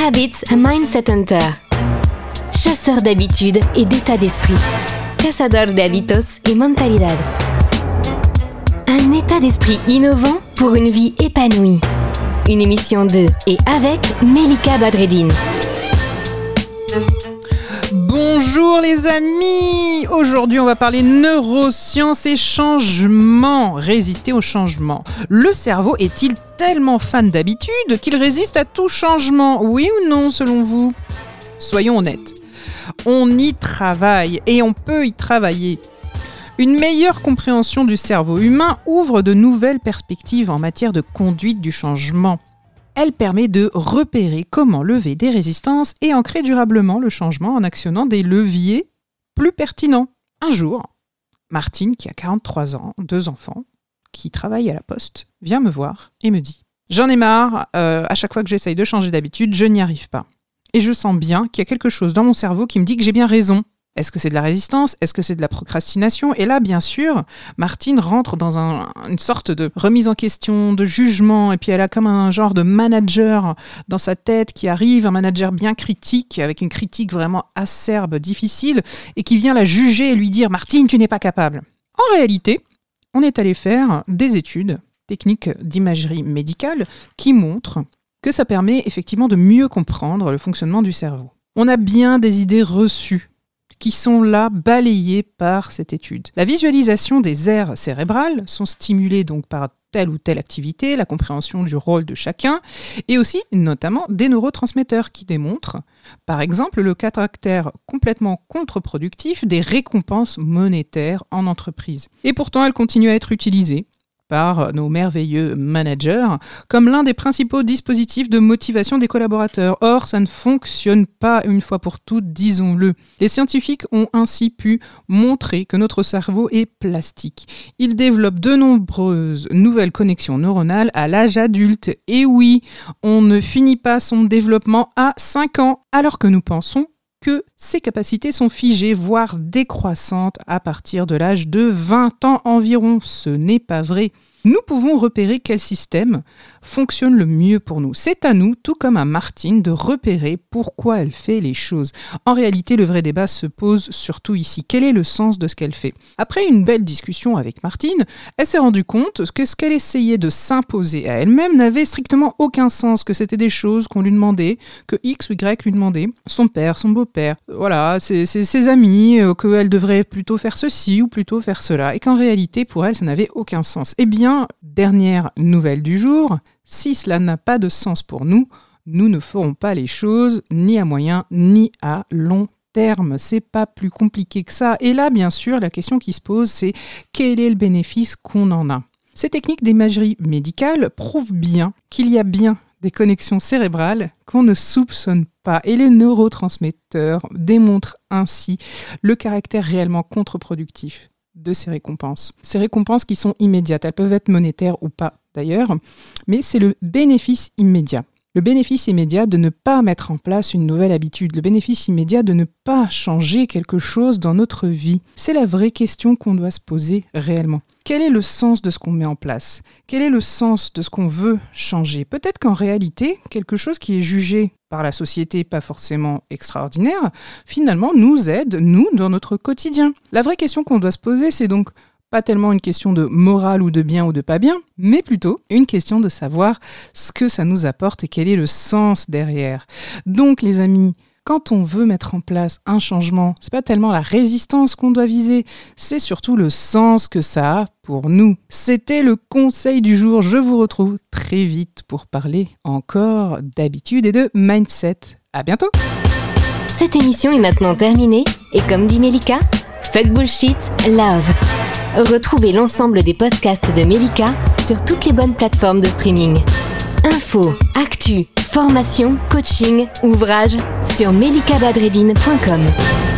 Habits Mindset Hunter. Chasseur d'habitudes et d'état d'esprit. Cazador de hábitos y mentalidad. Un état d'esprit innovant pour une vie épanouie. Une émission de et avec Melika Badreddine. Bonjour les amis Aujourd'hui on va parler neurosciences et changement. Résister au changement. Le cerveau est-il tellement fan d'habitude qu'il résiste à tout changement? Oui ou non selon vous? Soyons honnêtes. On y travaille et on peut y travailler. Une meilleure compréhension du cerveau humain ouvre de nouvelles perspectives en matière de conduite du changement. Elle permet de repérer comment lever des résistances et ancrer durablement le changement en actionnant des leviers plus pertinents. Un jour, Martine, qui a 43 ans, deux enfants, qui travaille à la poste, vient me voir et me dit J'en ai marre, euh, à chaque fois que j'essaye de changer d'habitude, je n'y arrive pas. Et je sens bien qu'il y a quelque chose dans mon cerveau qui me dit que j'ai bien raison. Est-ce que c'est de la résistance? Est-ce que c'est de la procrastination? Et là, bien sûr, Martine rentre dans une sorte de remise en question, de jugement, et puis elle a comme un genre de manager dans sa tête qui arrive, un manager bien critique, avec une critique vraiment acerbe, difficile, et qui vient la juger et lui dire Martine, tu n'es pas capable. En réalité, on est allé faire des études techniques d'imagerie médicale qui montrent que ça permet effectivement de mieux comprendre le fonctionnement du cerveau. On a bien des idées reçues qui sont là balayées par cette étude. La visualisation des aires cérébrales sont stimulées donc par telle ou telle activité, la compréhension du rôle de chacun, et aussi notamment des neurotransmetteurs qui démontrent, par exemple, le caractère complètement contre-productif des récompenses monétaires en entreprise. Et pourtant, elles continuent à être utilisées par nos merveilleux managers comme l'un des principaux dispositifs de motivation des collaborateurs. Or, ça ne fonctionne pas une fois pour toutes, disons-le. Les scientifiques ont ainsi pu montrer que notre cerveau est plastique. Il développe de nombreuses nouvelles connexions neuronales à l'âge adulte. Et oui, on ne finit pas son développement à 5 ans, alors que nous pensons que ces capacités sont figées, voire décroissantes à partir de l'âge de 20 ans environ. Ce n'est pas vrai nous pouvons repérer quel système fonctionne le mieux pour nous. C'est à nous, tout comme à Martine, de repérer pourquoi elle fait les choses. En réalité, le vrai débat se pose surtout ici. Quel est le sens de ce qu'elle fait? Après une belle discussion avec Martine, elle s'est rendue compte que ce qu'elle essayait de s'imposer à elle-même n'avait strictement aucun sens, que c'était des choses qu'on lui demandait, que X ou Y lui demandait, son père, son beau-père, voilà, ses, amis, euh, qu'elle devrait plutôt faire ceci ou plutôt faire cela, et qu'en réalité, pour elle, ça n'avait aucun sens. Eh dernière nouvelle du jour, si cela n'a pas de sens pour nous, nous ne ferons pas les choses ni à moyen ni à long terme. C'est pas plus compliqué que ça. Et là, bien sûr, la question qui se pose, c'est quel est le bénéfice qu'on en a? Ces techniques d'imagerie médicale prouvent bien qu'il y a bien des connexions cérébrales qu'on ne soupçonne pas. Et les neurotransmetteurs démontrent ainsi le caractère réellement contre-productif de ces récompenses. Ces récompenses qui sont immédiates, elles peuvent être monétaires ou pas d'ailleurs, mais c'est le bénéfice immédiat. Le bénéfice immédiat de ne pas mettre en place une nouvelle habitude, le bénéfice immédiat de ne pas changer quelque chose dans notre vie. C'est la vraie question qu'on doit se poser réellement. Quel est le sens de ce qu'on met en place? Quel est le sens de ce qu'on veut changer? Peut-être qu'en réalité, quelque chose qui est jugé par la société pas forcément extraordinaire, finalement nous aide, nous, dans notre quotidien. La vraie question qu'on doit se poser, c'est donc pas tellement une question de morale ou de bien ou de pas bien, mais plutôt une question de savoir ce que ça nous apporte et quel est le sens derrière. Donc les amis, quand on veut mettre en place un changement, c'est pas tellement la résistance qu'on doit viser, c'est surtout le sens que ça a pour nous. C'était le conseil du jour. Je vous retrouve très vite pour parler encore d'habitude et de mindset. À bientôt. Cette émission est maintenant terminée et comme dit Melika, fuck bullshit, love. Retrouvez l'ensemble des podcasts de Melika sur toutes les bonnes plateformes de streaming. Info, actu, formation, coaching, ouvrage sur melikabadredine.com.